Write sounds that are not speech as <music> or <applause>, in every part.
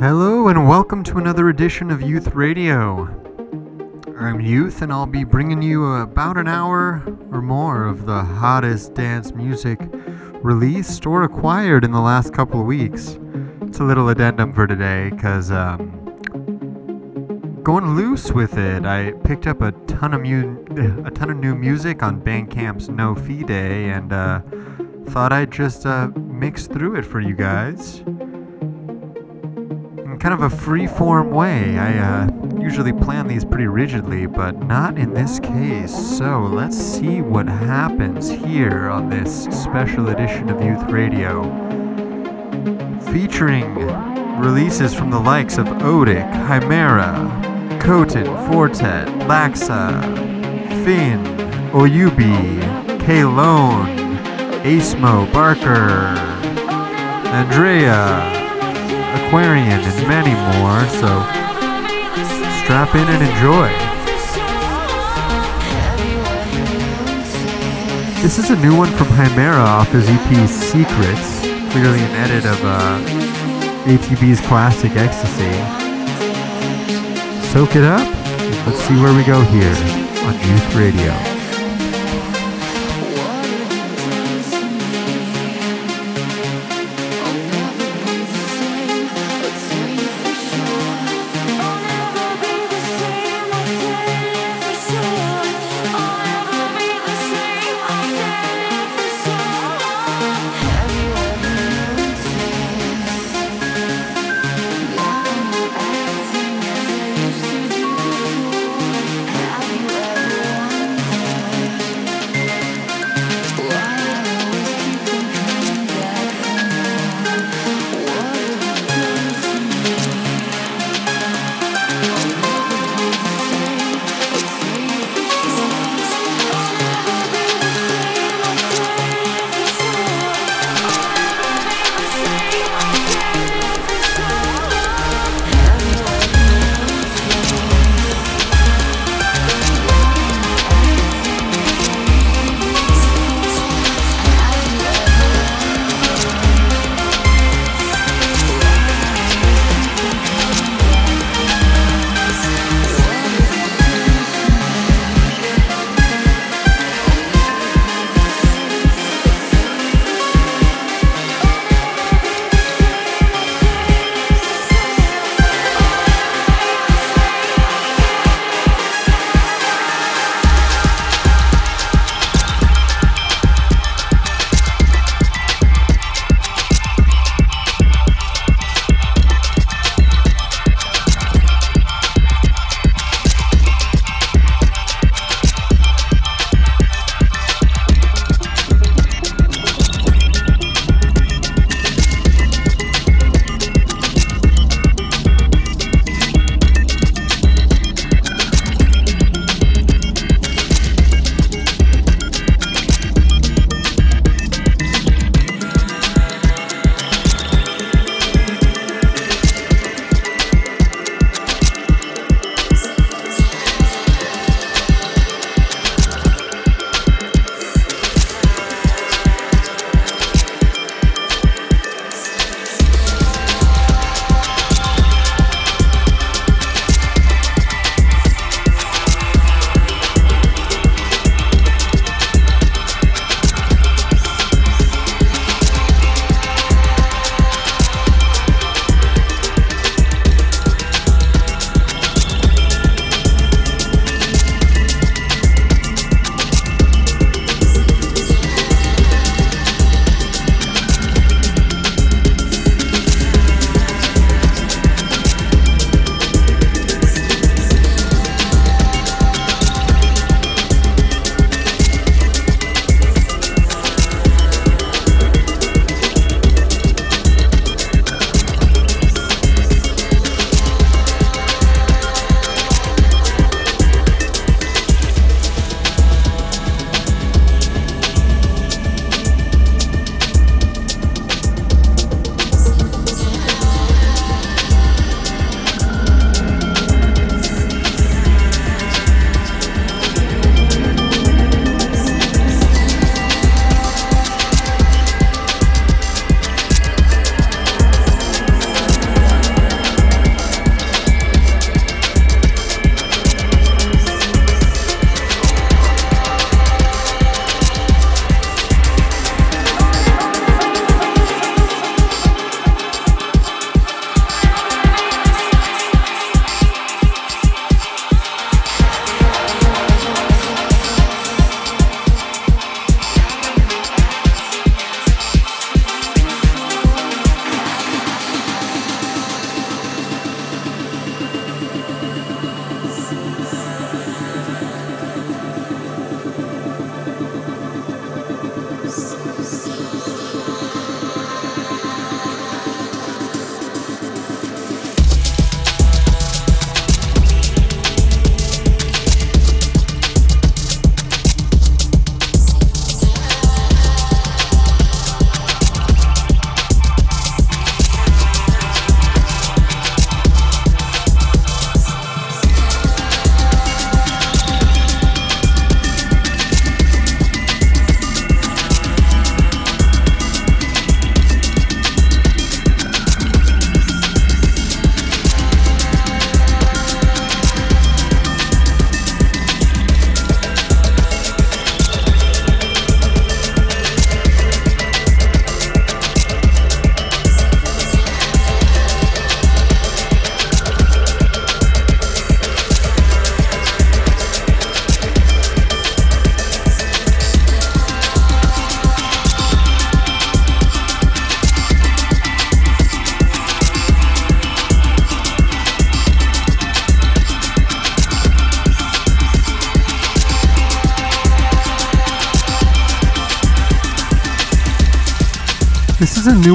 Hello, and welcome to another edition of Youth Radio. I'm Youth, and I'll be bringing you about an hour or more of the hottest dance music released or acquired in the last couple of weeks. It's a little addendum for today, because um, going loose with it. I picked up a ton of mu- <laughs> a ton of new music on Bandcamp's No Fee Day, and uh, thought I'd just uh, mix through it for you guys in kind of a free-form way. I uh, usually plan these pretty rigidly, but not in this case. So let's see what happens here on this special edition of Youth Radio, featuring releases from the likes of Otik, Chimera. Koten, Four Tet, Laxa, Finn, Oyubi, K-Lone, Asmo, Barker, Andrea, Aquarian, and many more. So strap in and enjoy. This is a new one from Chimera off his EP Secrets, clearly an edit of uh, ATB's classic Ecstasy soak it up. Let's see where we go here on Youth Radio.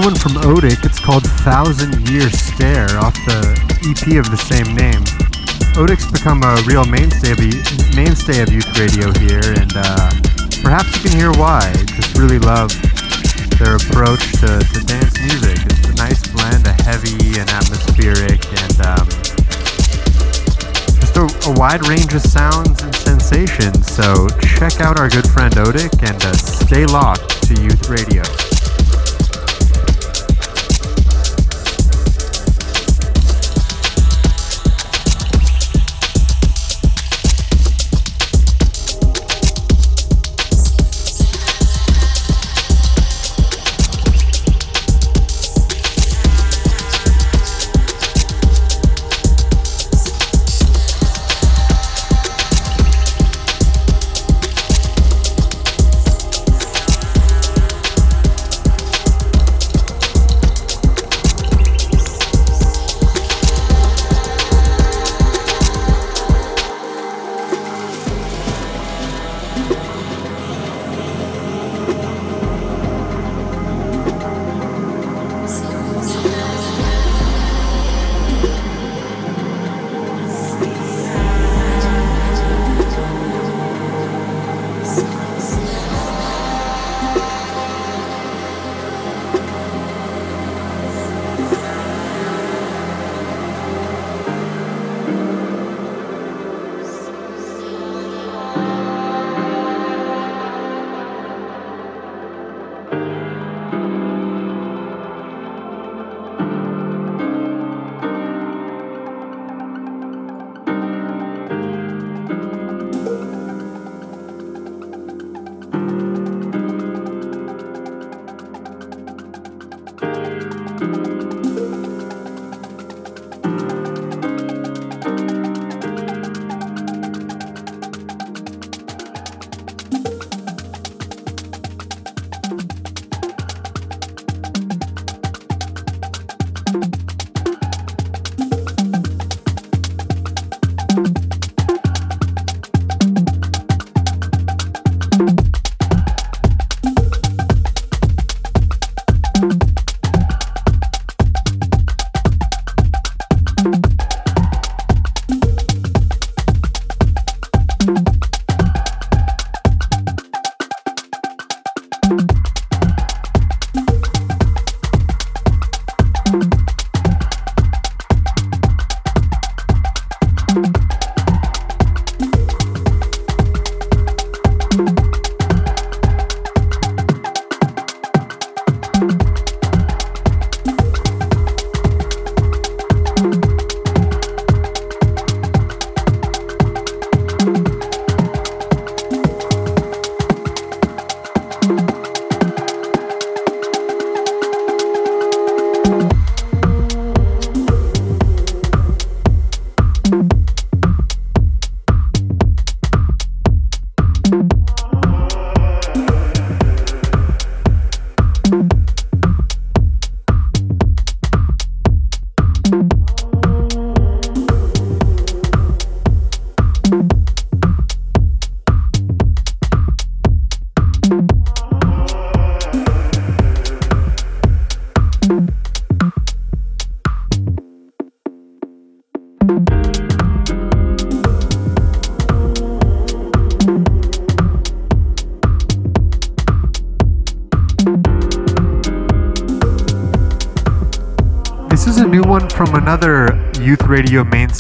One from Otik. It's called Thousand Year Stare off the EP of the same name. Otik's become a real mainstay of, mainstay of youth radio here, and uh, perhaps you can hear why. Just really love their approach to, to dance music. It's a nice blend of heavy and atmospheric, and um, just a, a, wide range of sounds and sensations. So check out our good friend Otik and uh, stay locked to youth radio.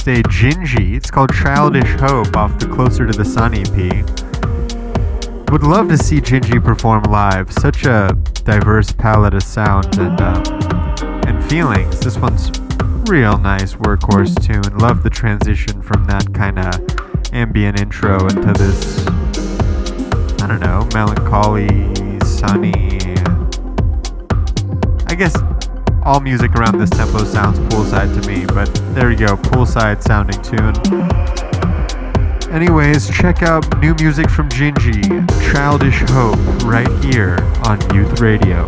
Mainstay, Gingy. It's called Childish Hope off the Closer to the Sun EP. Would love to see Gingy perform live. Such a diverse palette of sound and, um, and feelings. This one's real nice workhorse tune. Love the transition from that kind of ambient intro into this, I don't know, melancholy, sunny. All music around this tempo sounds poolside to me, but there you go, poolside sounding tune. Anyways, check out new music from Gingy, Childish Hope, right here on Youth Radio.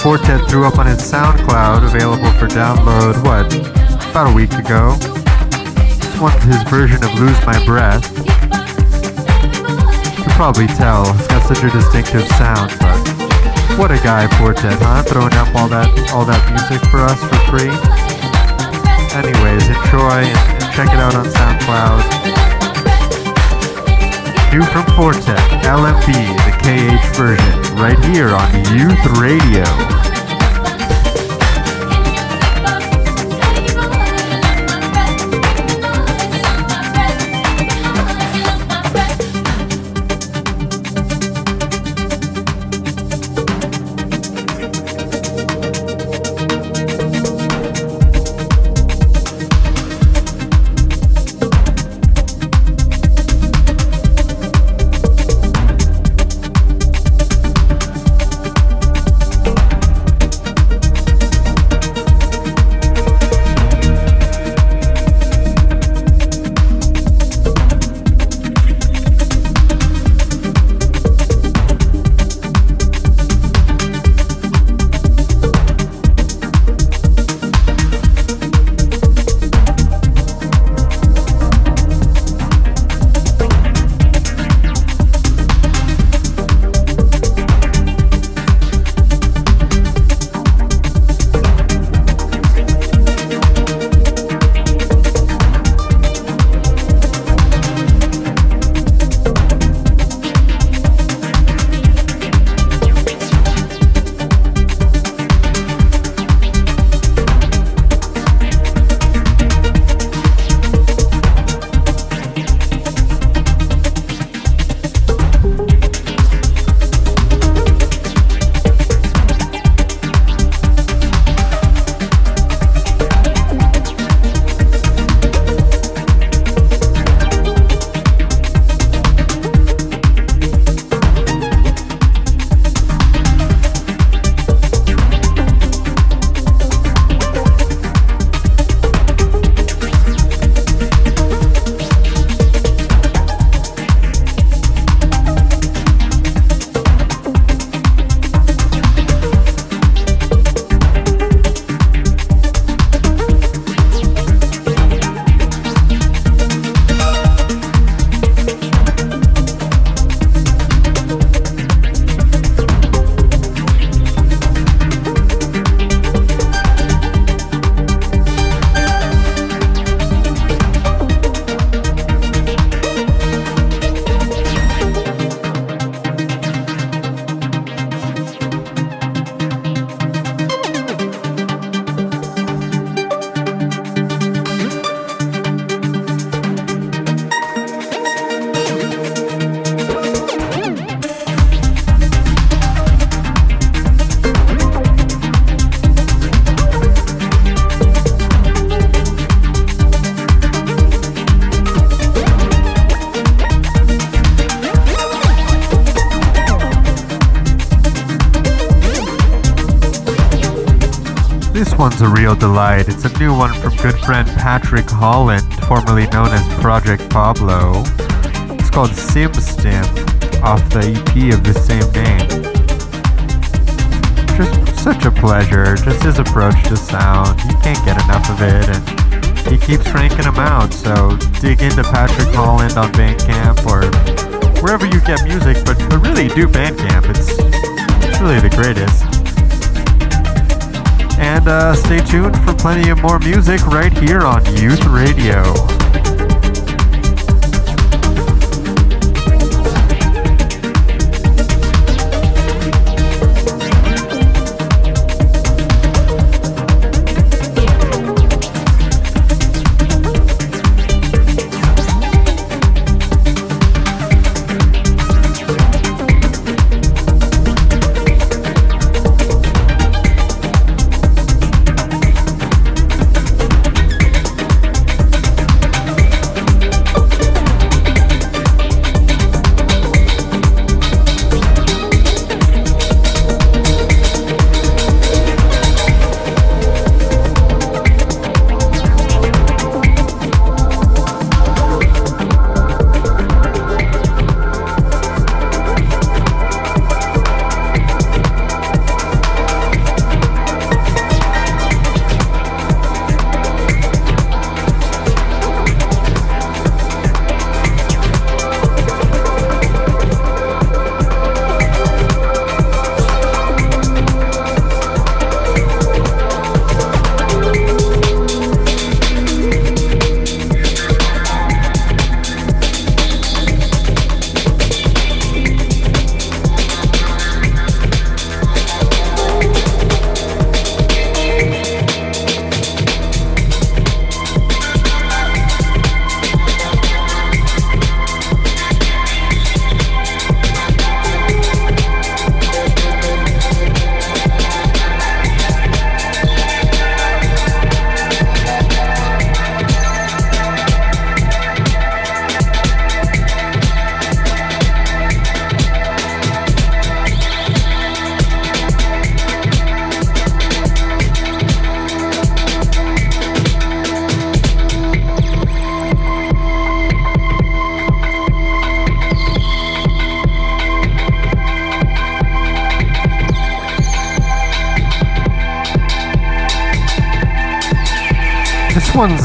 Songs Four Tet threw up on his SoundCloud, available for download, what, about a week ago. This one's his version of Lose My Breath. You can probably tell, it's got such a distinctive sound, but what a guy, Four Tet, huh? Throwing up all that, all that music for us for free. Anyways, enjoy and, and check it out on SoundCloud new from Four Tet, LMB, the KH version, right here on Youth Radio. Real delight. It's a new one from good friend Patrick Holland, formerly known as Project Pablo. It's called Sim Stim, off the EP of the same name. Just such a pleasure, just his approach to sound. You can't get enough of it, and he keeps cranking them out. So dig into Patrick Holland on Bandcamp or wherever you get music, but, but really do Bandcamp. It's, it's really the greatest. And uh, stay tuned for plenty of more music right here on Youth Radio.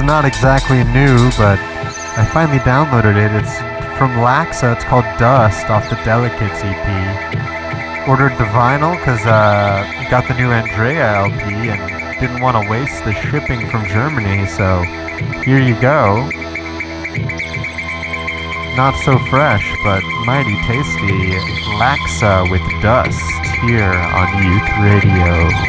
Not exactly new, but I finally downloaded it. It's from Laxa. It's called Dust off the Delicates EP. Ordered the vinyl because uh, got the new Andrea LP and didn't want to waste the shipping from Germany, so here you go. Not so fresh, but mighty tasty. Laxa with Dust here on Youth Radio.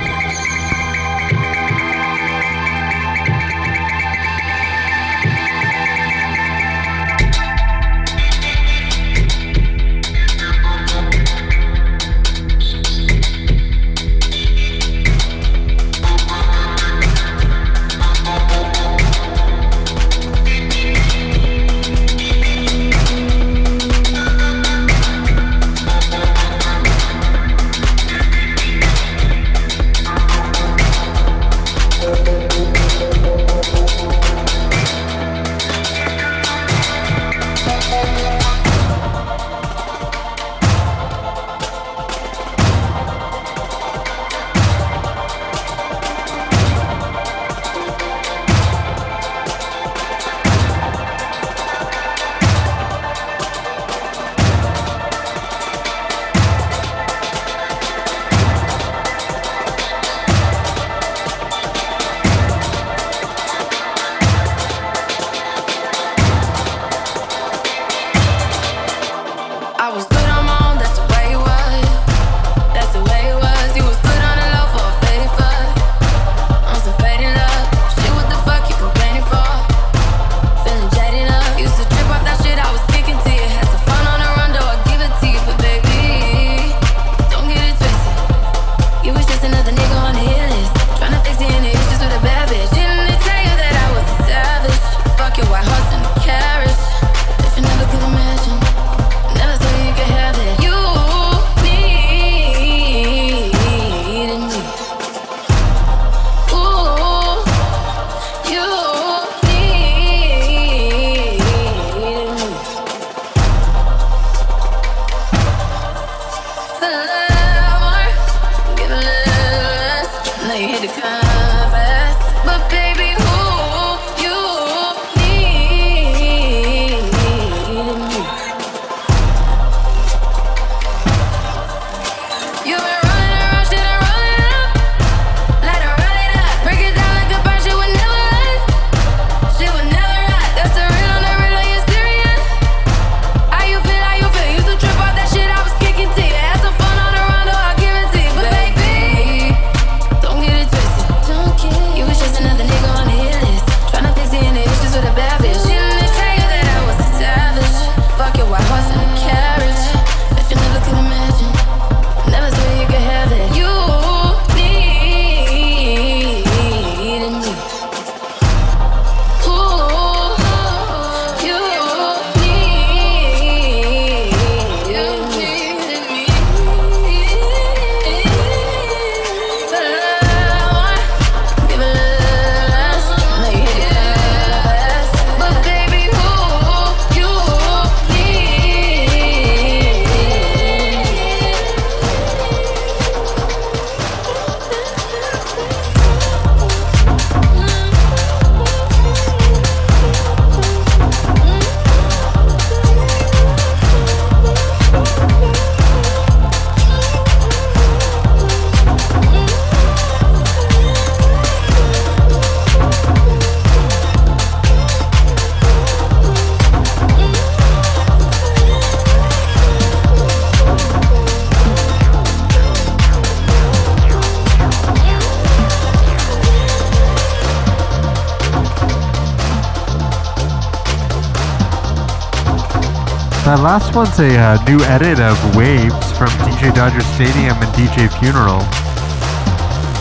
Last one's a uh, new edit of Waves from DJ Dodger Stadium and DJ Funeral.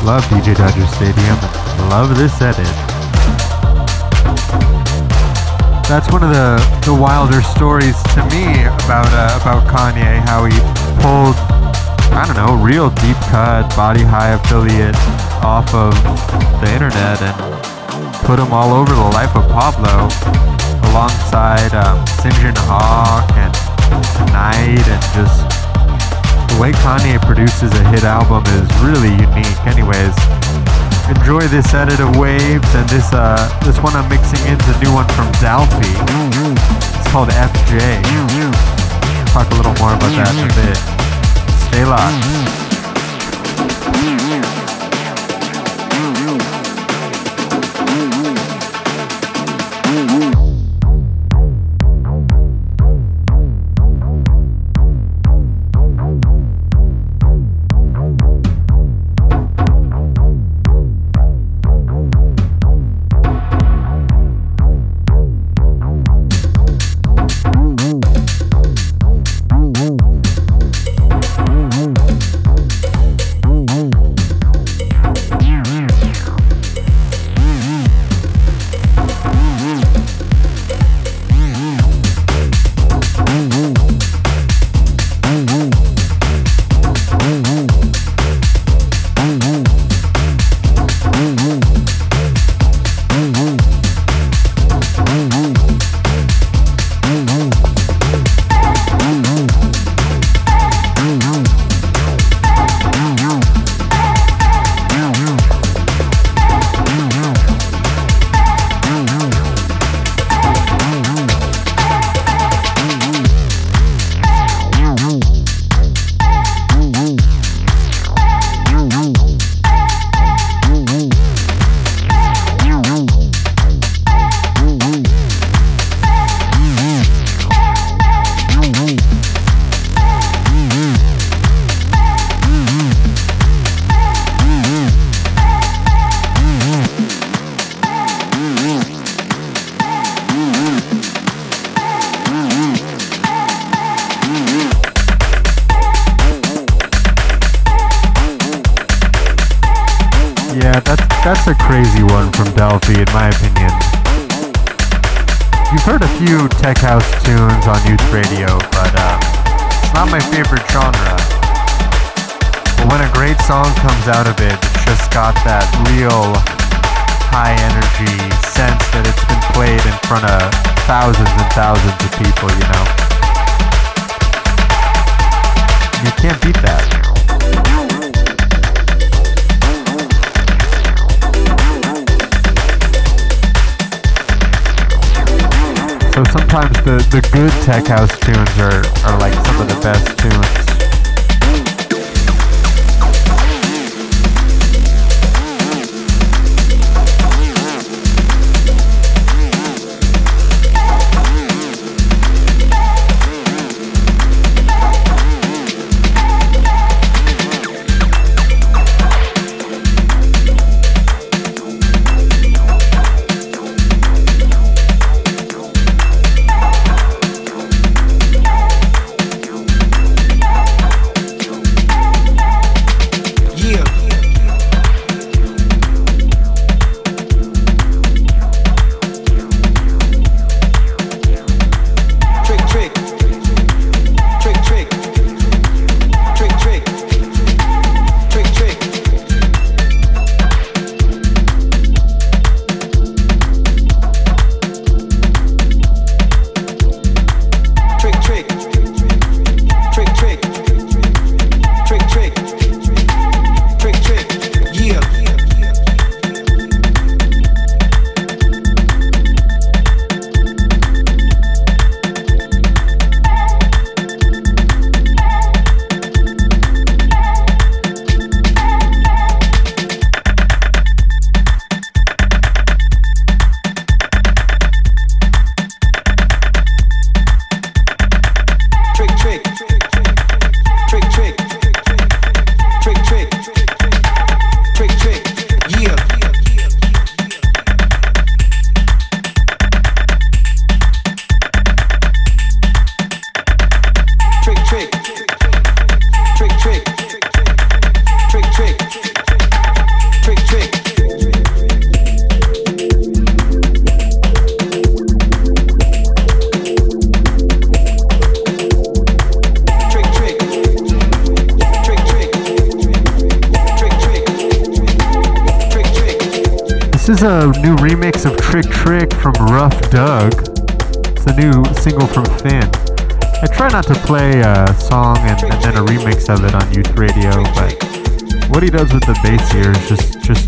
Love DJ Dodger Stadium. Love this edit. That's one of the, the wilder stories to me about uh, about Kanye. How he pulled, I don't know, real deep cut Body High affiliate off of the internet and put them all over the life of Pablo alongside um, Syngin Hawk and Tonight and just the way Kanye produces a hit album is really unique. Anyways, enjoy this edit of waves and this uh this one I'm mixing in is a new one from Dalfi. It's called FJ. Talk a little more about that in a bit. Stay locked.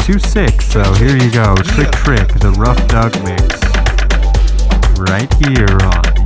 Too sick. So here you go, Trick Trick, the Rough Dog mix, right here on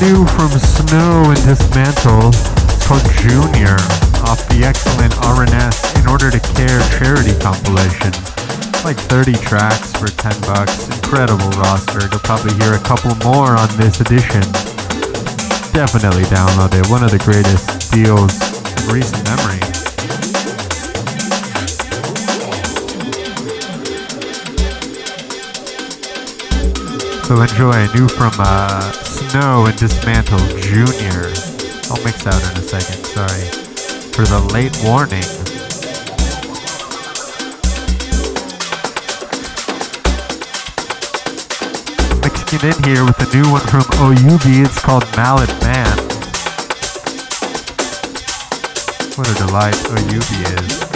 new from Snow and Dismantle. It's called Junior off the excellent RNS In Order to Care charity compilation. Like 30 tracks for 10 bucks. Incredible roster. You'll probably hear a couple more on this edition. Definitely download it. One of the greatest deals in recent memory. So enjoy new from uh, Snow and Dismantle Jr. I'll mix out in a second, sorry. For the late warning. Mixing in here with a new one from OUB, it's called Mallet Man. What a delight OUB is.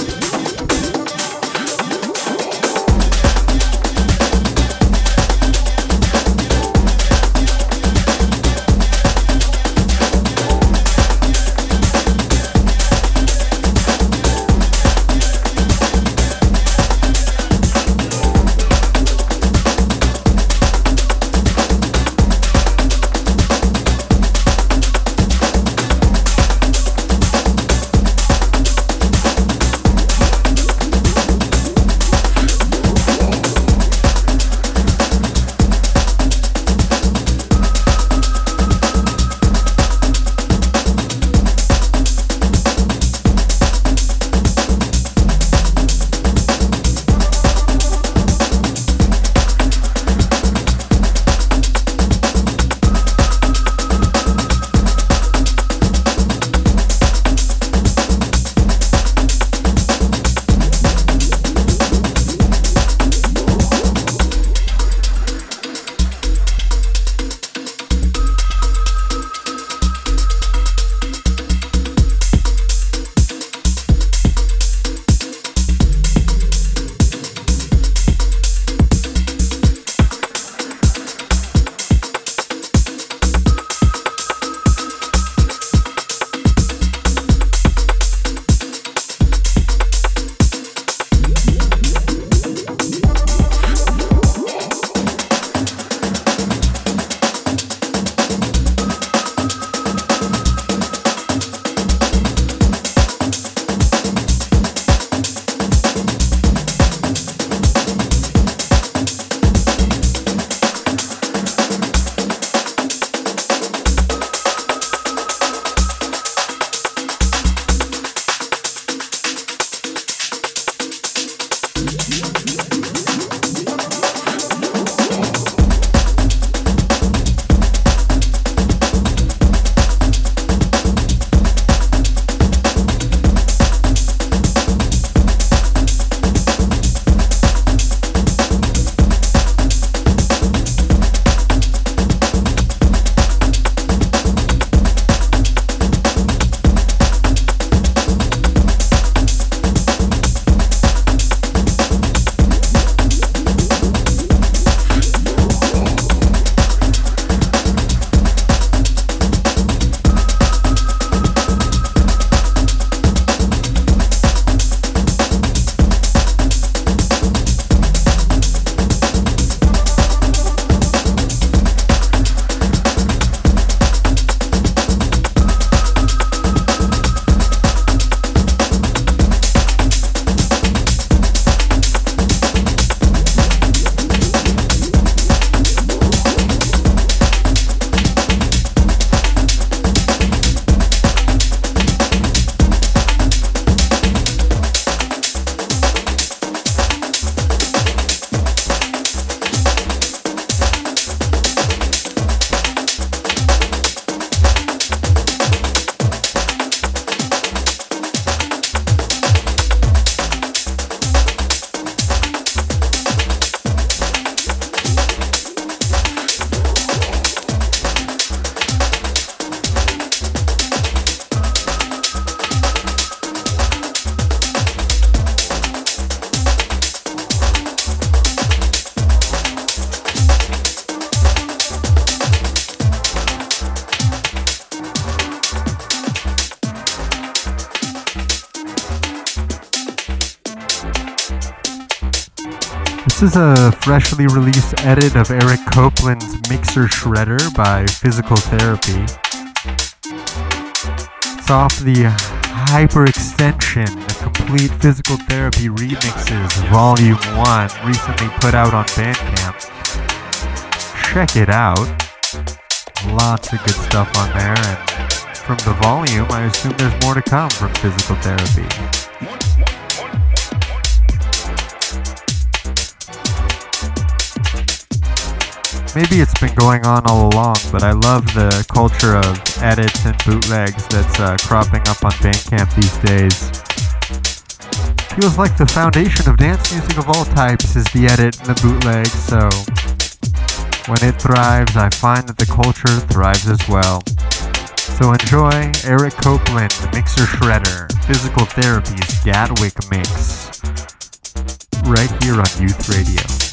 Is a freshly released edit of Eric Copeland's Mixer Shredder by Physical Therapy. It's off the Hyperextension, the complete physical therapy remixes, volume 1, recently put out on Bandcamp. Check it out. Lots of good stuff on there, and from the volume, I assume there's more to come from physical therapy. Maybe it's been going on all along, but I love the culture of edits and bootlegs that's uh, cropping up on Bandcamp these days. Feels like the foundation of dance music of all types is the edit and the bootleg, so when it thrives, I find that the culture thrives as well. So enjoy Eric Copeland, Mixer Shredder, Physical Therapy's Gatwick Mix, right here on Youth Radio.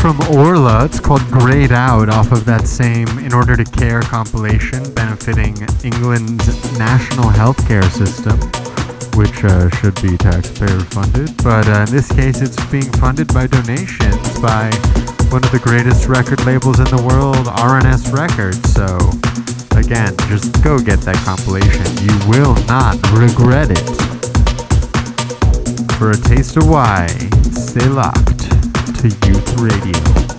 From Orla. It's called Grayed Out off of that same In Order to Care compilation benefiting England's national healthcare system, which uh, should be taxpayer funded. But uh, in this case, it's being funded by donations by one of the greatest record labels in the world, RNS Records. So, again, just go get that compilation. You will not regret it. For a taste of why, stay locked to Youth Radio.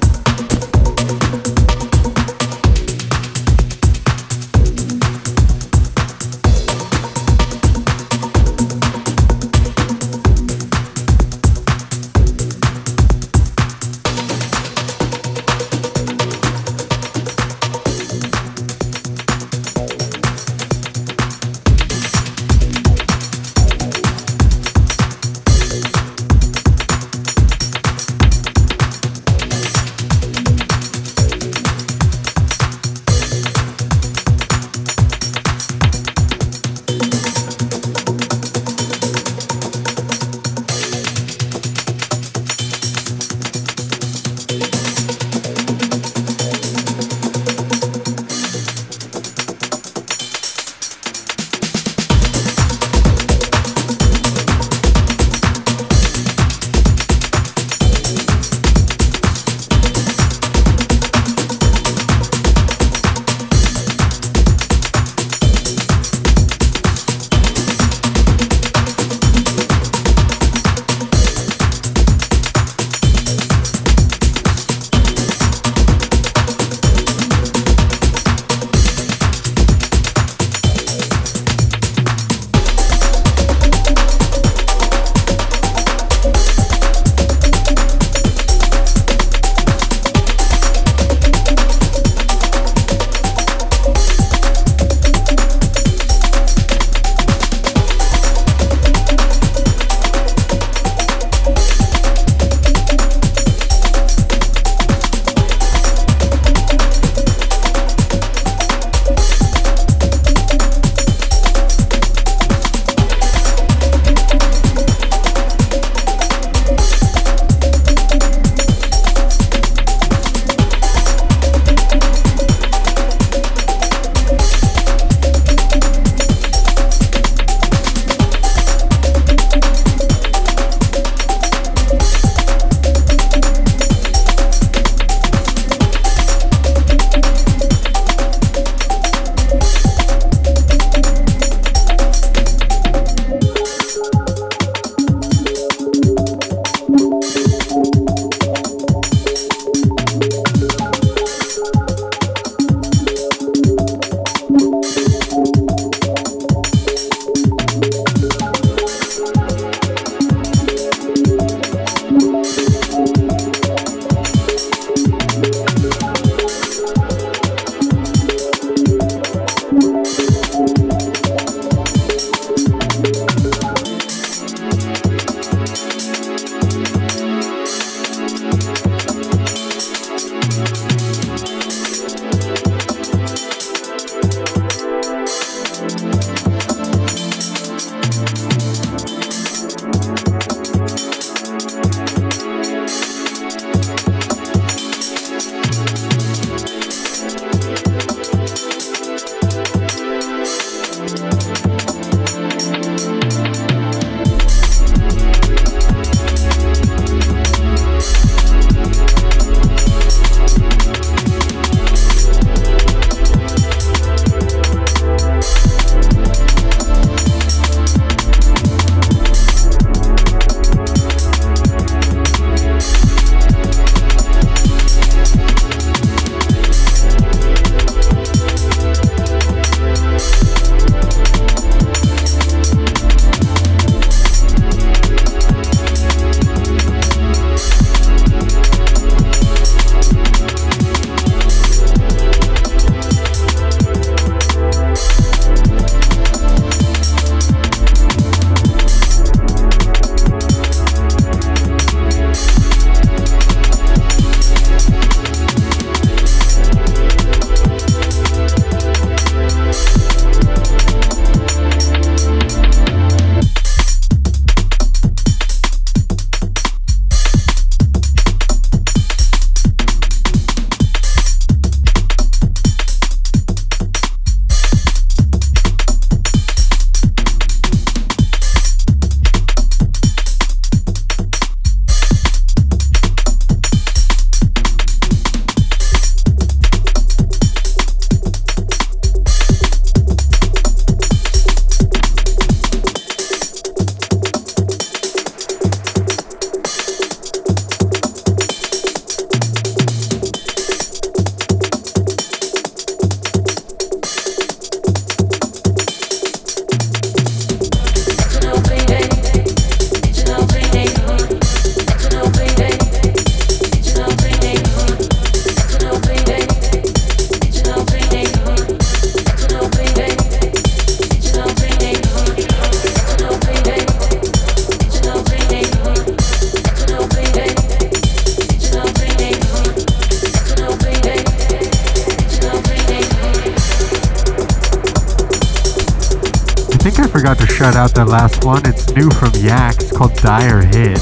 Forgot to shout out that last one. It's new from Yax called Dire Hit.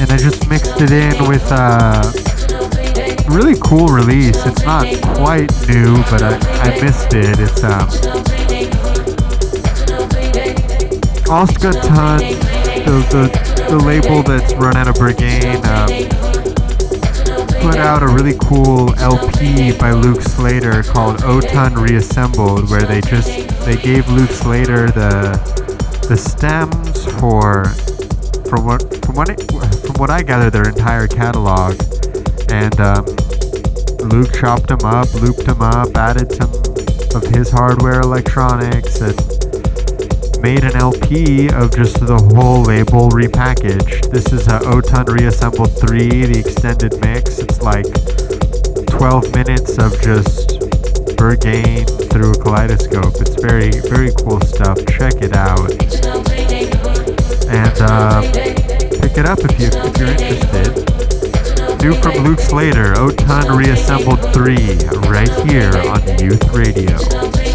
And I just mixed it in with a really cool release. It's not quite new, but I, I missed it. It's um, Ostgut Ton, the, the, the label that's run out of Berghain. Um, put out a really cool LP by Luke Slater called Oton Reassembled, where they just they gave Luke Slater the the stems for from what from what it, from what I gather their entire catalog, and um, Luke chopped them up, looped them up, added some of his hardware electronics, and made an LP of just the whole label repackaged. This is a Oton Reassembled 3, the extended mix. It's like 12 minutes of just Berghain through kaleidoscope. It's very, very cool stuff. Check it out. And uh, pick it up if, you, if you're interested. New from Luke Slater, Oton Reassembled 3, right here on Youth Radio.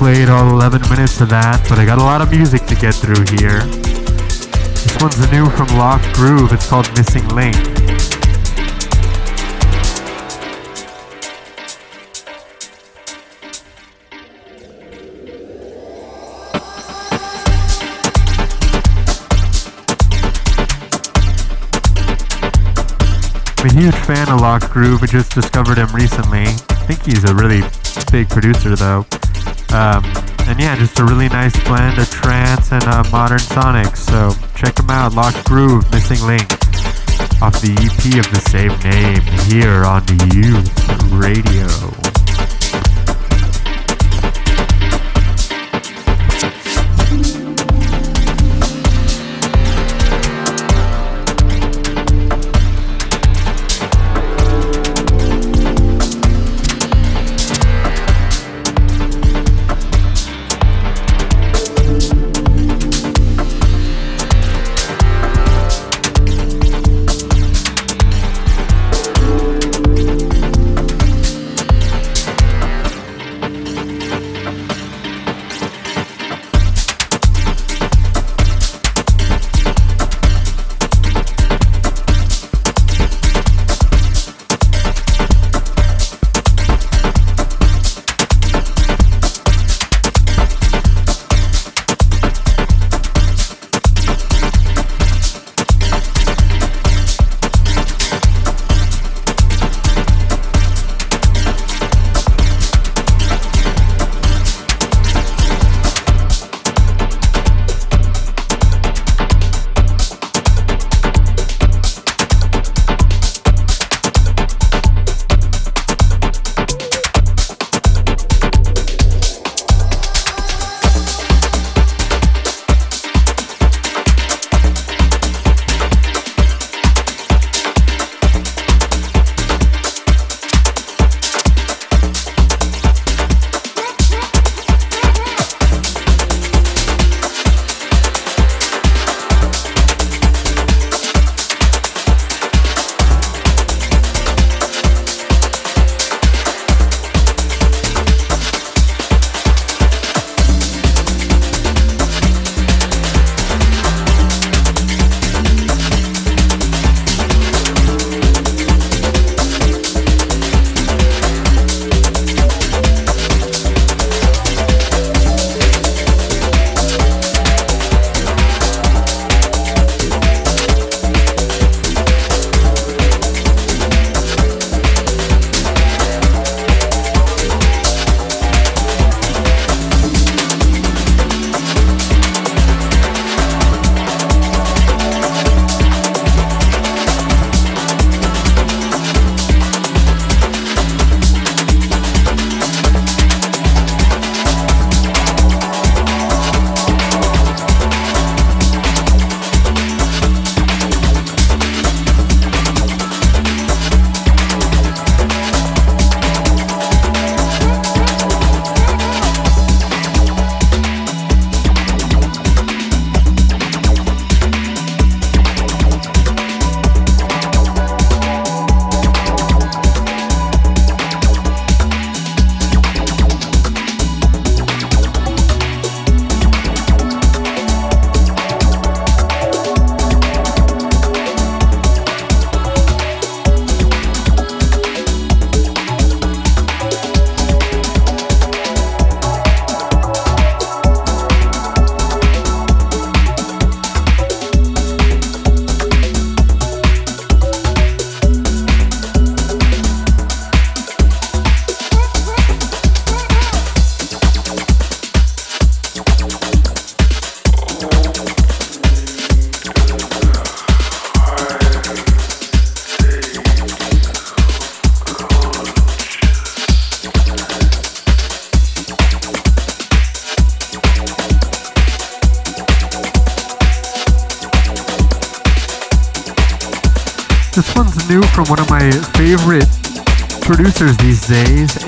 Played all 11 minutes of that, but I got a lot of music to get through here. This one's new from Locked Groove. It's called Missing Link. I'm a huge fan of Locked Groove. I just discovered him recently. I think he's a really big producer though. Um, and yeah, just a really nice blend of trance and uh, modern sonics. So check them out. Locked Groove, Missing Link, off the EP of the same name here on the Youth Radio.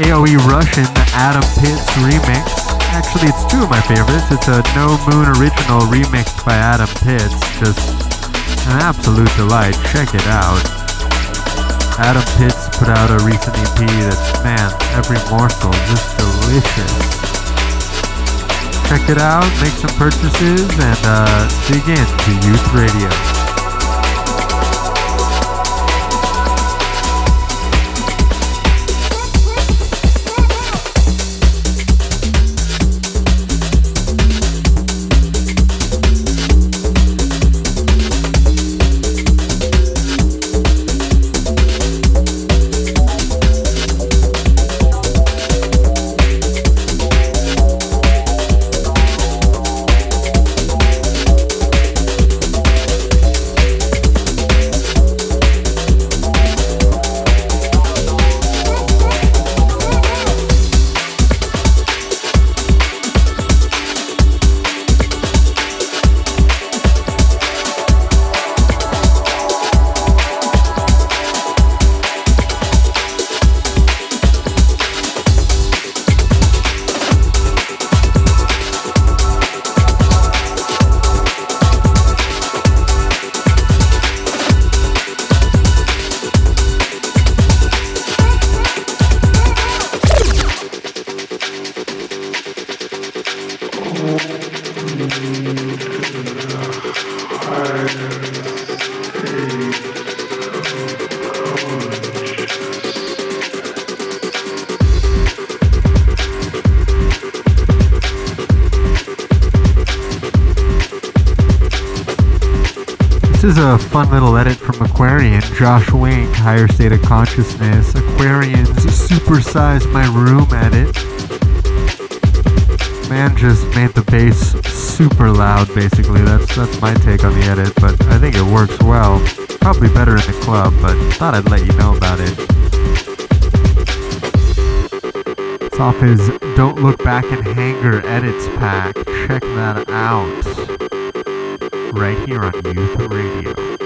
AOE Russian Adam Pits remix. Actually, it's two of my favorites. It's a No Moon original remix by Adam Pits. Just an absolute delight. Check it out. Adam Pits put out a recent EP that's, man, every morsel just delicious. Check it out, make some purchases, and uh, dig into Youth Radio. Fun little edit from Aquarian. Josh Wink, Higher State of Consciousness. Aquarian's Supersize My Room edit. Man just made the bass super loud, basically. That's that's my take on the edit, but I think it works well. Probably better in the club, but thought I'd let you know about it. It's off his Don't Look Back in Hanger edits pack. Check that out right here on Youth Radio.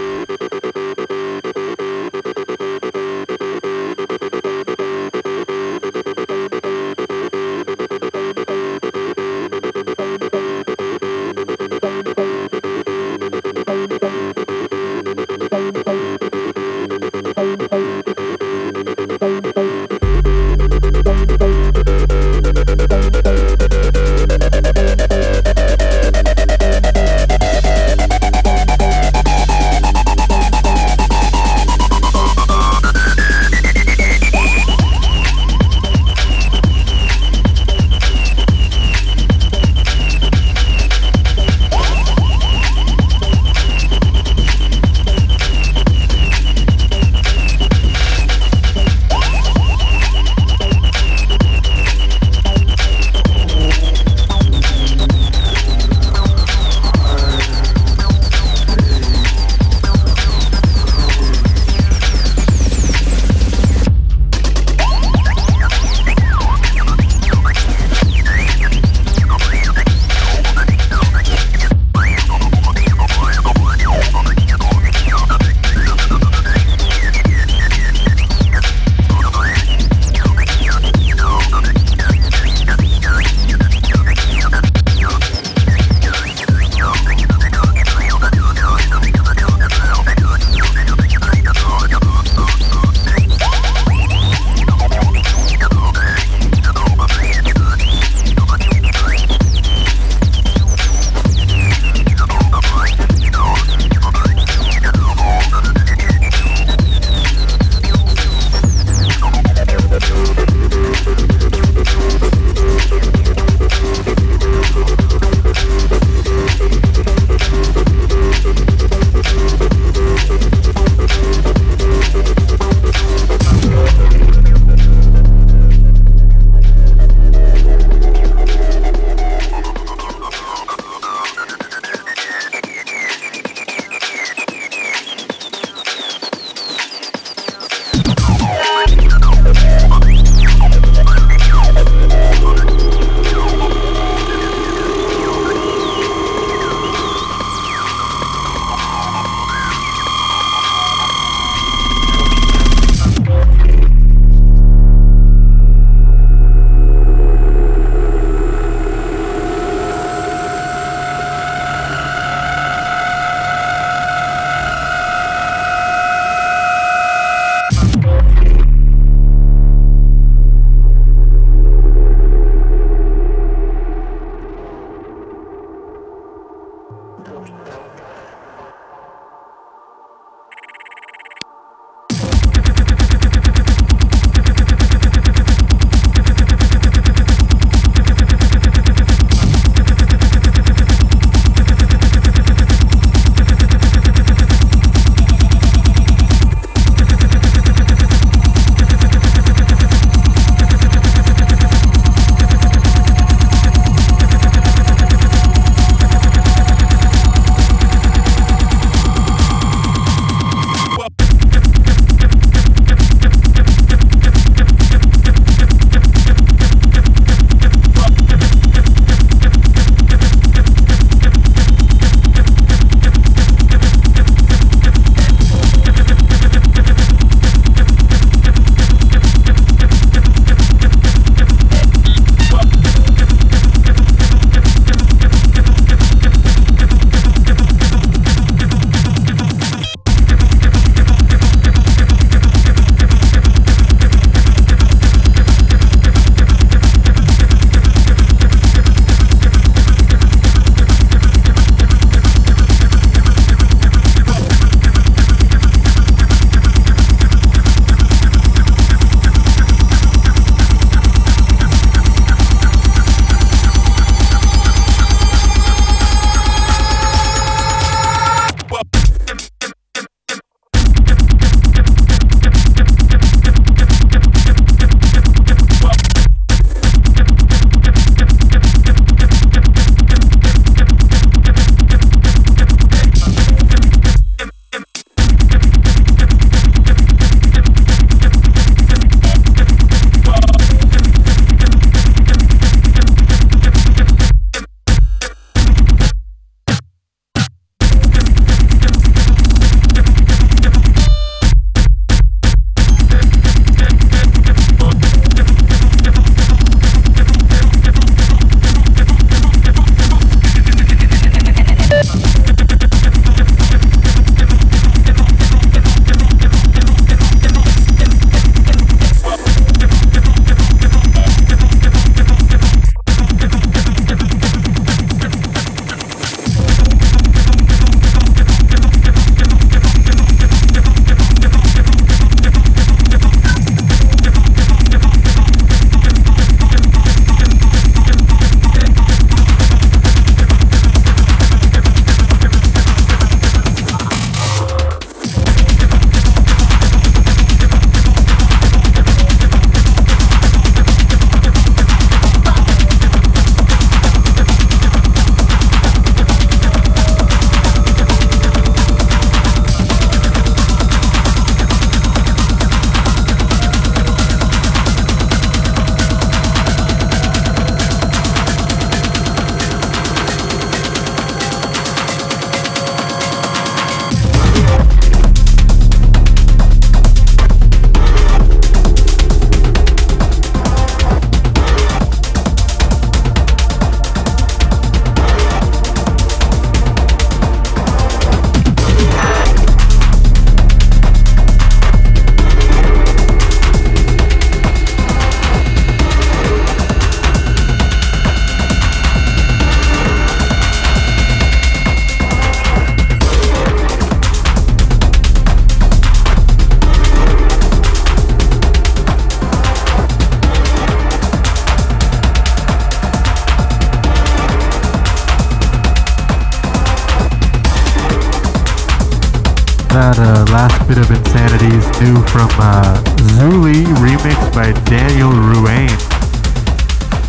That uh, last bit of insanity is new from uh, Zuli, remixed by Daniel Ruane.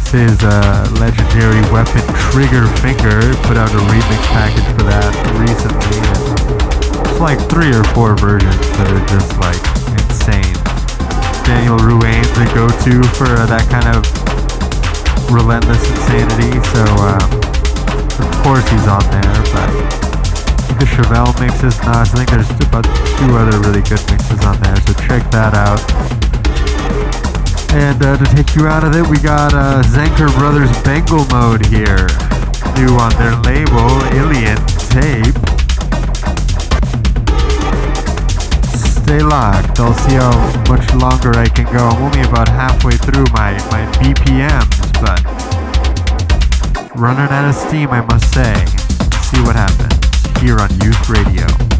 This is uh, legendary weapon Trigger Finger. Put out a remix package for that recently. It's like three or four versions that are just like insane. Daniel Ruane's a go-to for uh, that kind of relentless insanity. So um, of course he's on there, but the Chevel mixes. No, I think there's about two other really good mixes on there, so check that out. And uh, to take you out of it, we got uh, Zenker Brothers Bengal Mode here, new on their label, Ilian Tape. Stay locked. I'll see how much longer I can go. I'm only about halfway through my, my BPMs, but running out of steam, I must say. See what happens here on Youth Radio.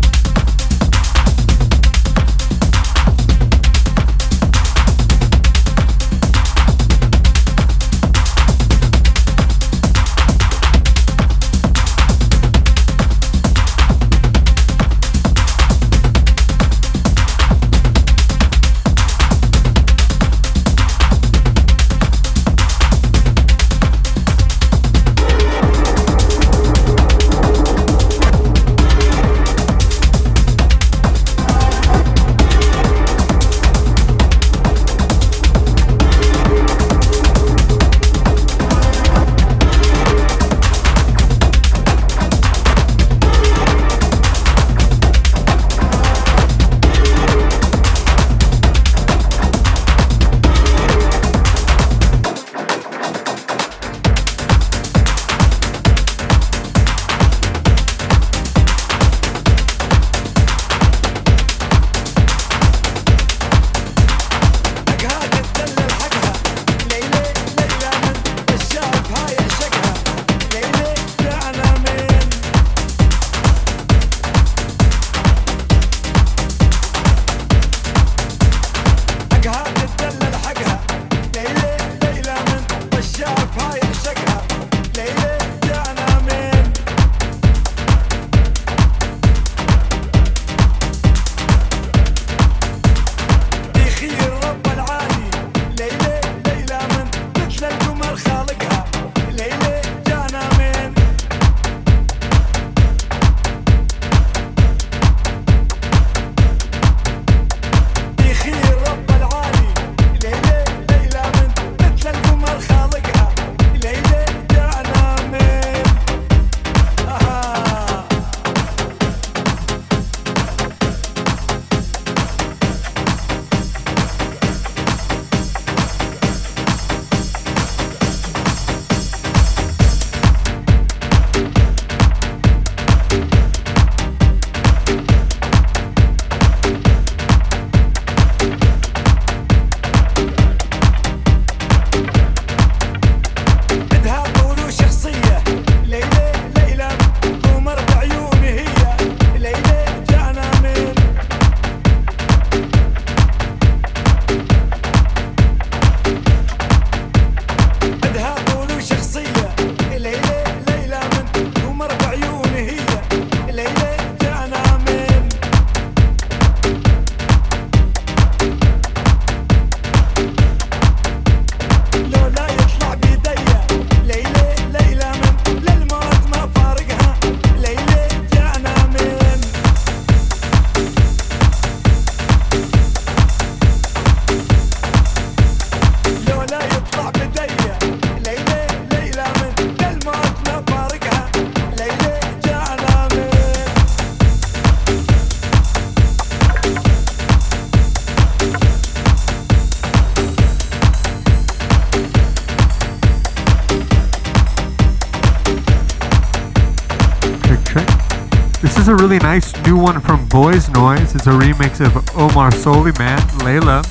Really nice new one from Boys Noize. It's a remix of Omar Souleyman, Layla.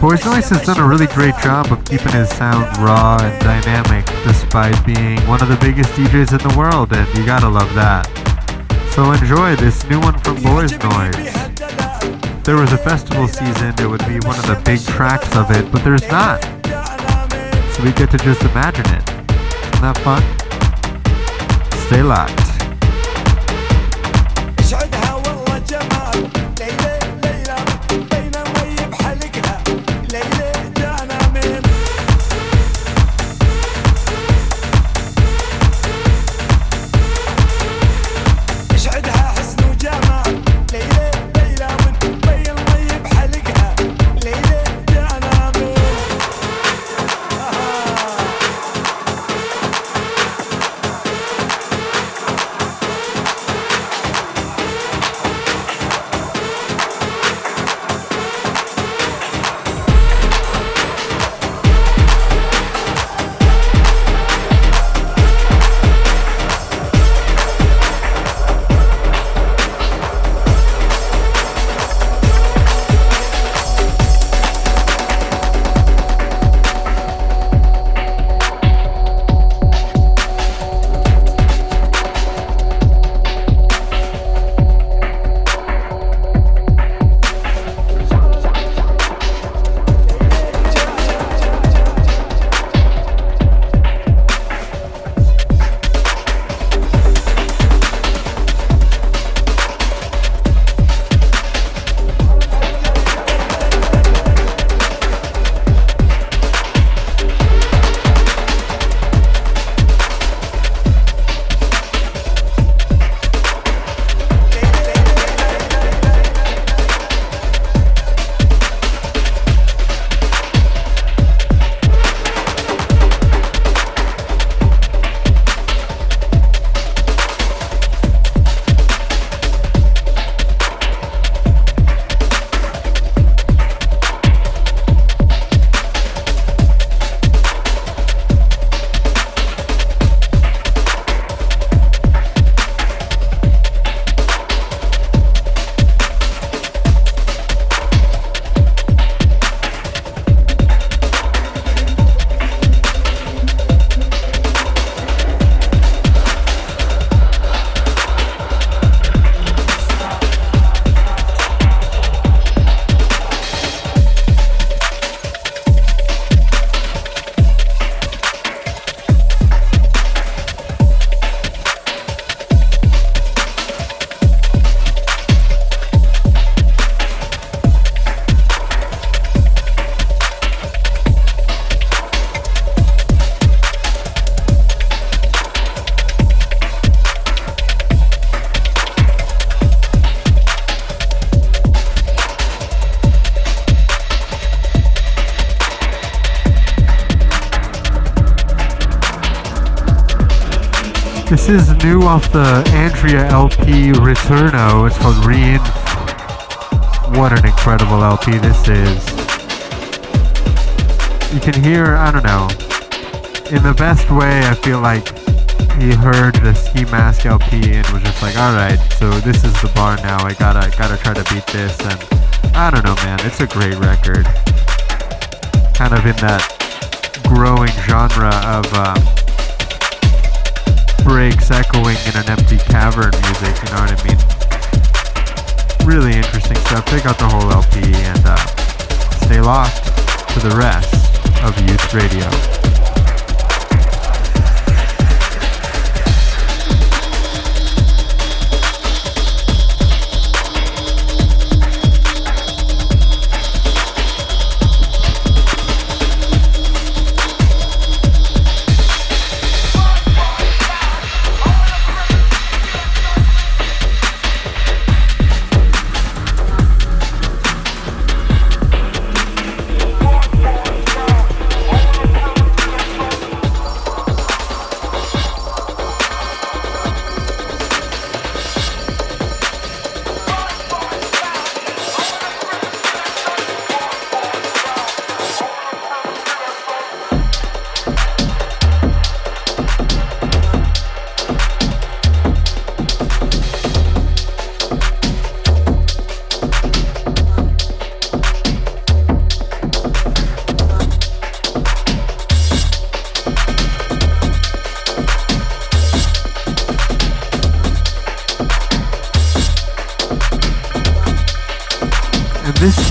Boys Noize has done a really great job of keeping his sound raw and dynamic despite being one of the biggest DJs in the world, and you gotta love that. So enjoy this new one from Boys Noize. There was a festival season, it would be one of the big tracks of it, but there's not. So we get to just imagine it. Isn't that fun? Stay locked. New off the Andrea LP Ritorno. It's called Reinf. What an incredible LP this is. You can hear, I don't know, in the best way, I feel like he heard the Skee Mask LP and was just like, alright, so this is the bar now. I gotta gotta try to beat this and I don't know man, it's a great record. Kind of in that growing genre of um, breaks echoing in an empty cavern music, you know what I mean? Really interesting stuff. Check out the whole LP and uh, stay locked to the rest of Youth Radio.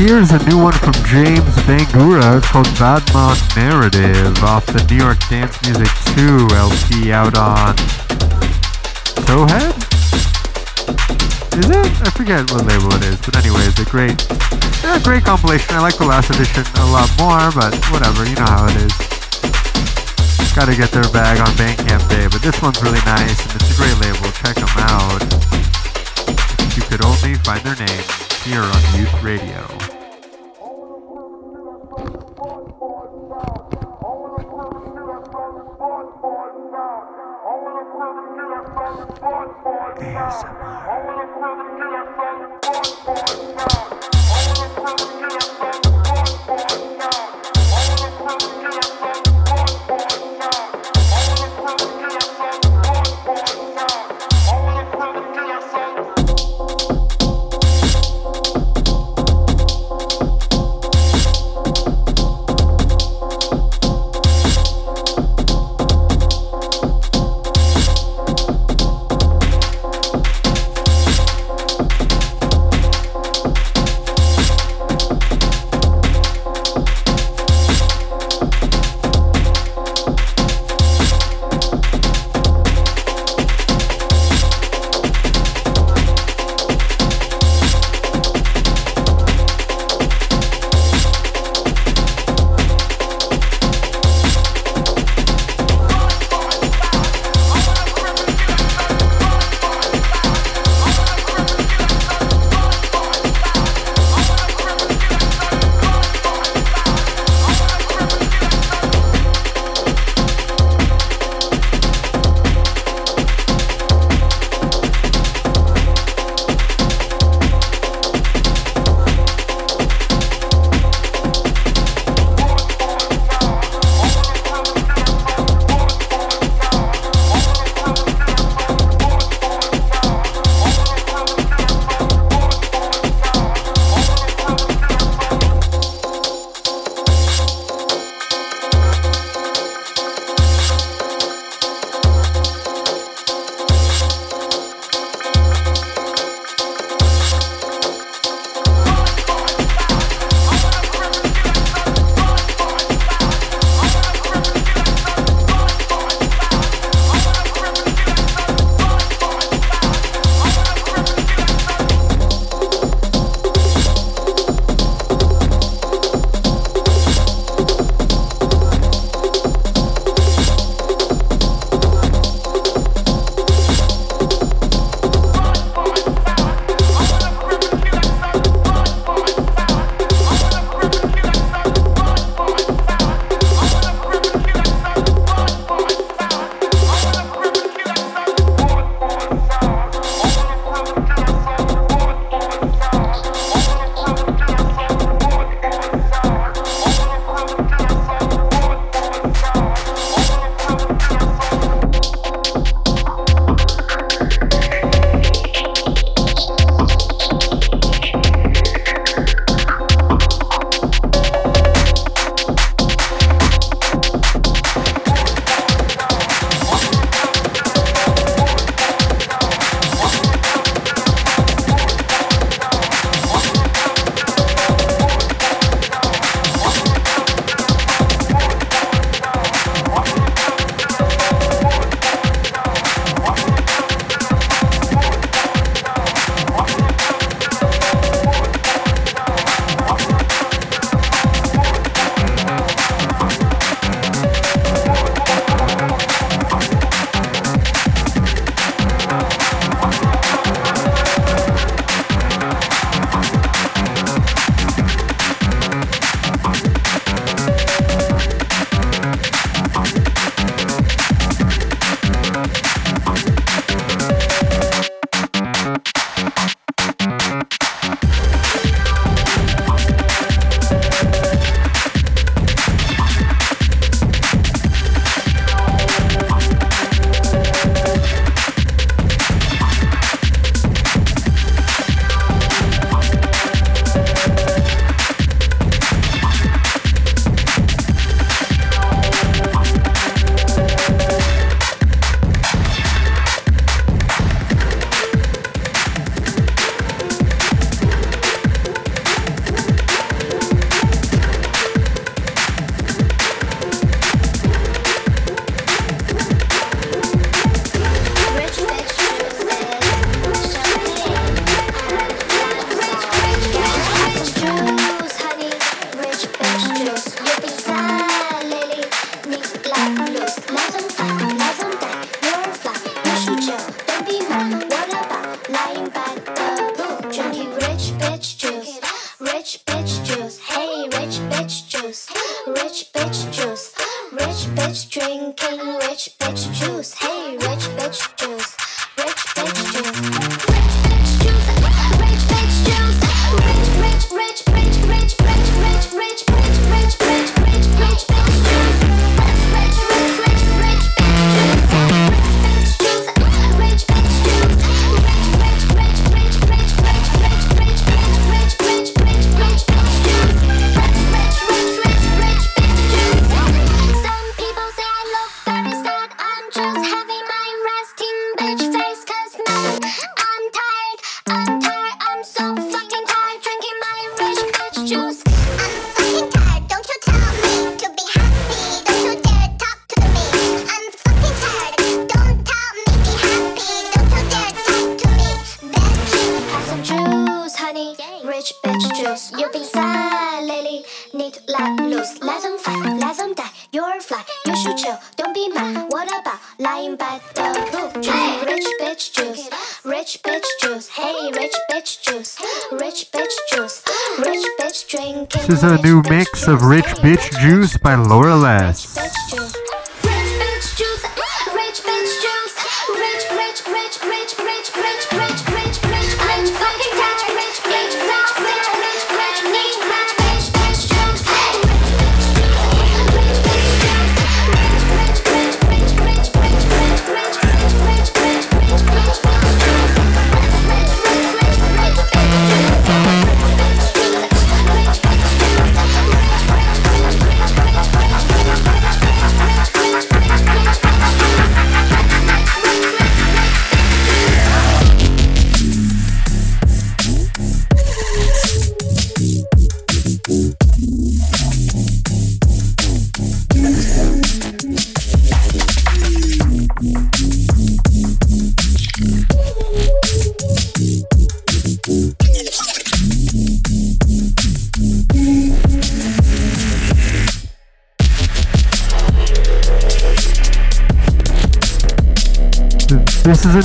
Here's a new one from James Bangura. It's called Badmon Narrative off the New York Dance Music 2 LP out on Towhead? Is it? I forget what label it is, but anyways, a great, yeah, great compilation. I like the last edition a lot more, but whatever, you know how it is. Gotta get their bag on Bandcamp Day, but this one's really nice and it's a great label. Check them out. If you could only find their name here on Youth Radio.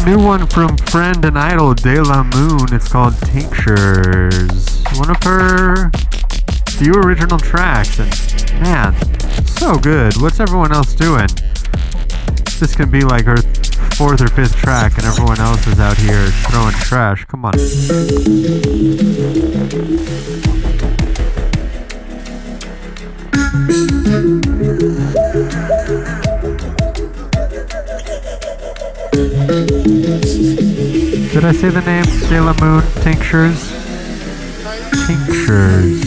A new one from friend and idol De La Moon. It's called Tinctures. One of her few original tracks, and man, so good. What's everyone else doing? This can be like her fourth or fifth track, and everyone else is out here throwing trash. Come on. Did I say the name? La Moon Tinctures? Tinctures.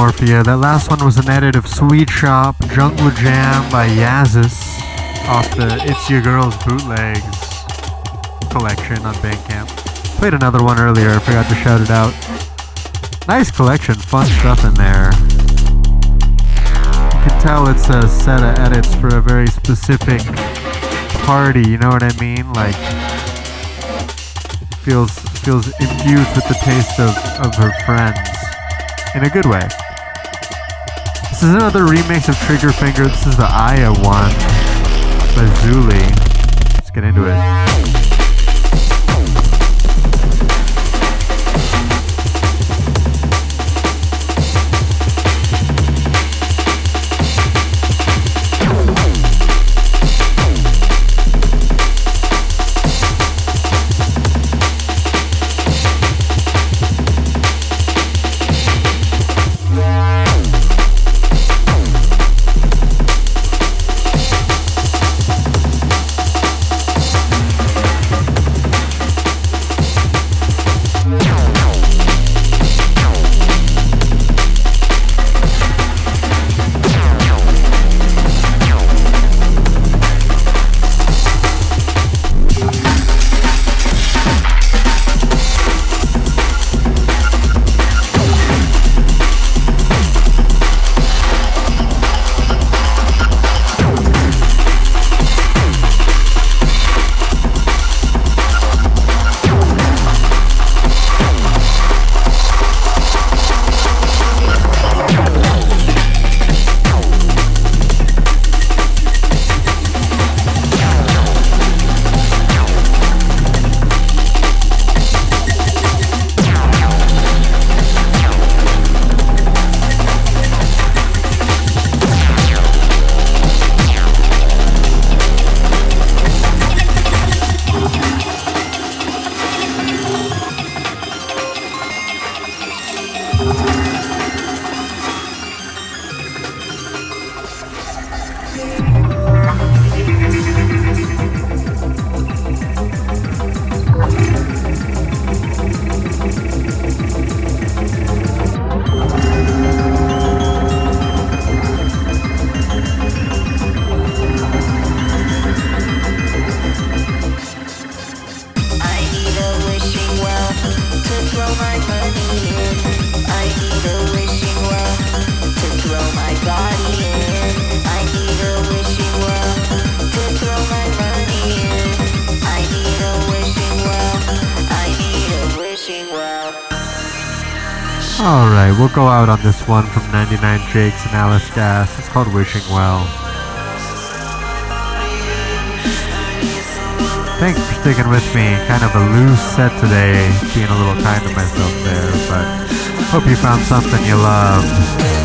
Play a couple more for you. That last one was an edit of Sweet Shop Jungle Jam by Yazis off the It's Your Girl's Bootlegs collection on Bandcamp. Played another one earlier, I forgot to shout it out. Nice collection, fun stuff in there. You can tell it's a set of edits for a very specific party, you know what I mean? Like feels feels infused with the taste of, of her friends in a good way. This is another remix of Trigger Finger. This is the Aya one by Zuli. Let's get into it. Go out on this one from 99 Jakes and Alice Gas. It's called Wishing Well. Thanks for sticking with me. Kind of a loose set today, being a little kind to myself there, but hope you found something you love.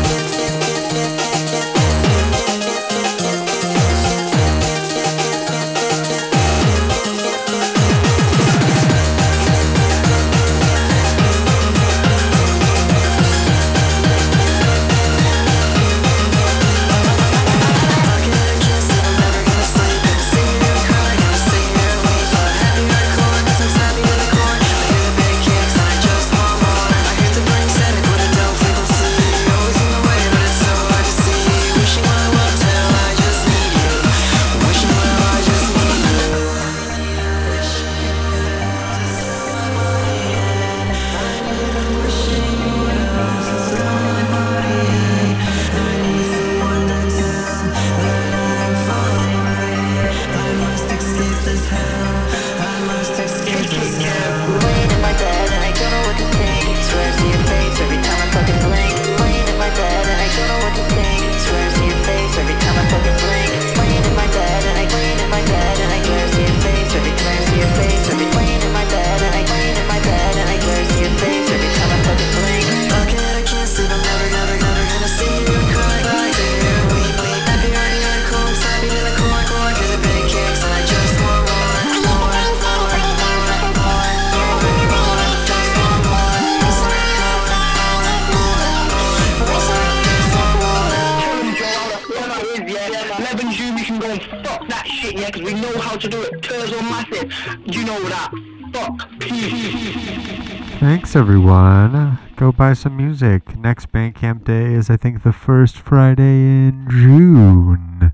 Everyone. go buy some music. Next Bandcamp day is, I think, the first Friday in June.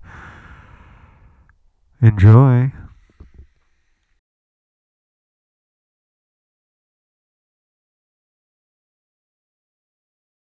Enjoy.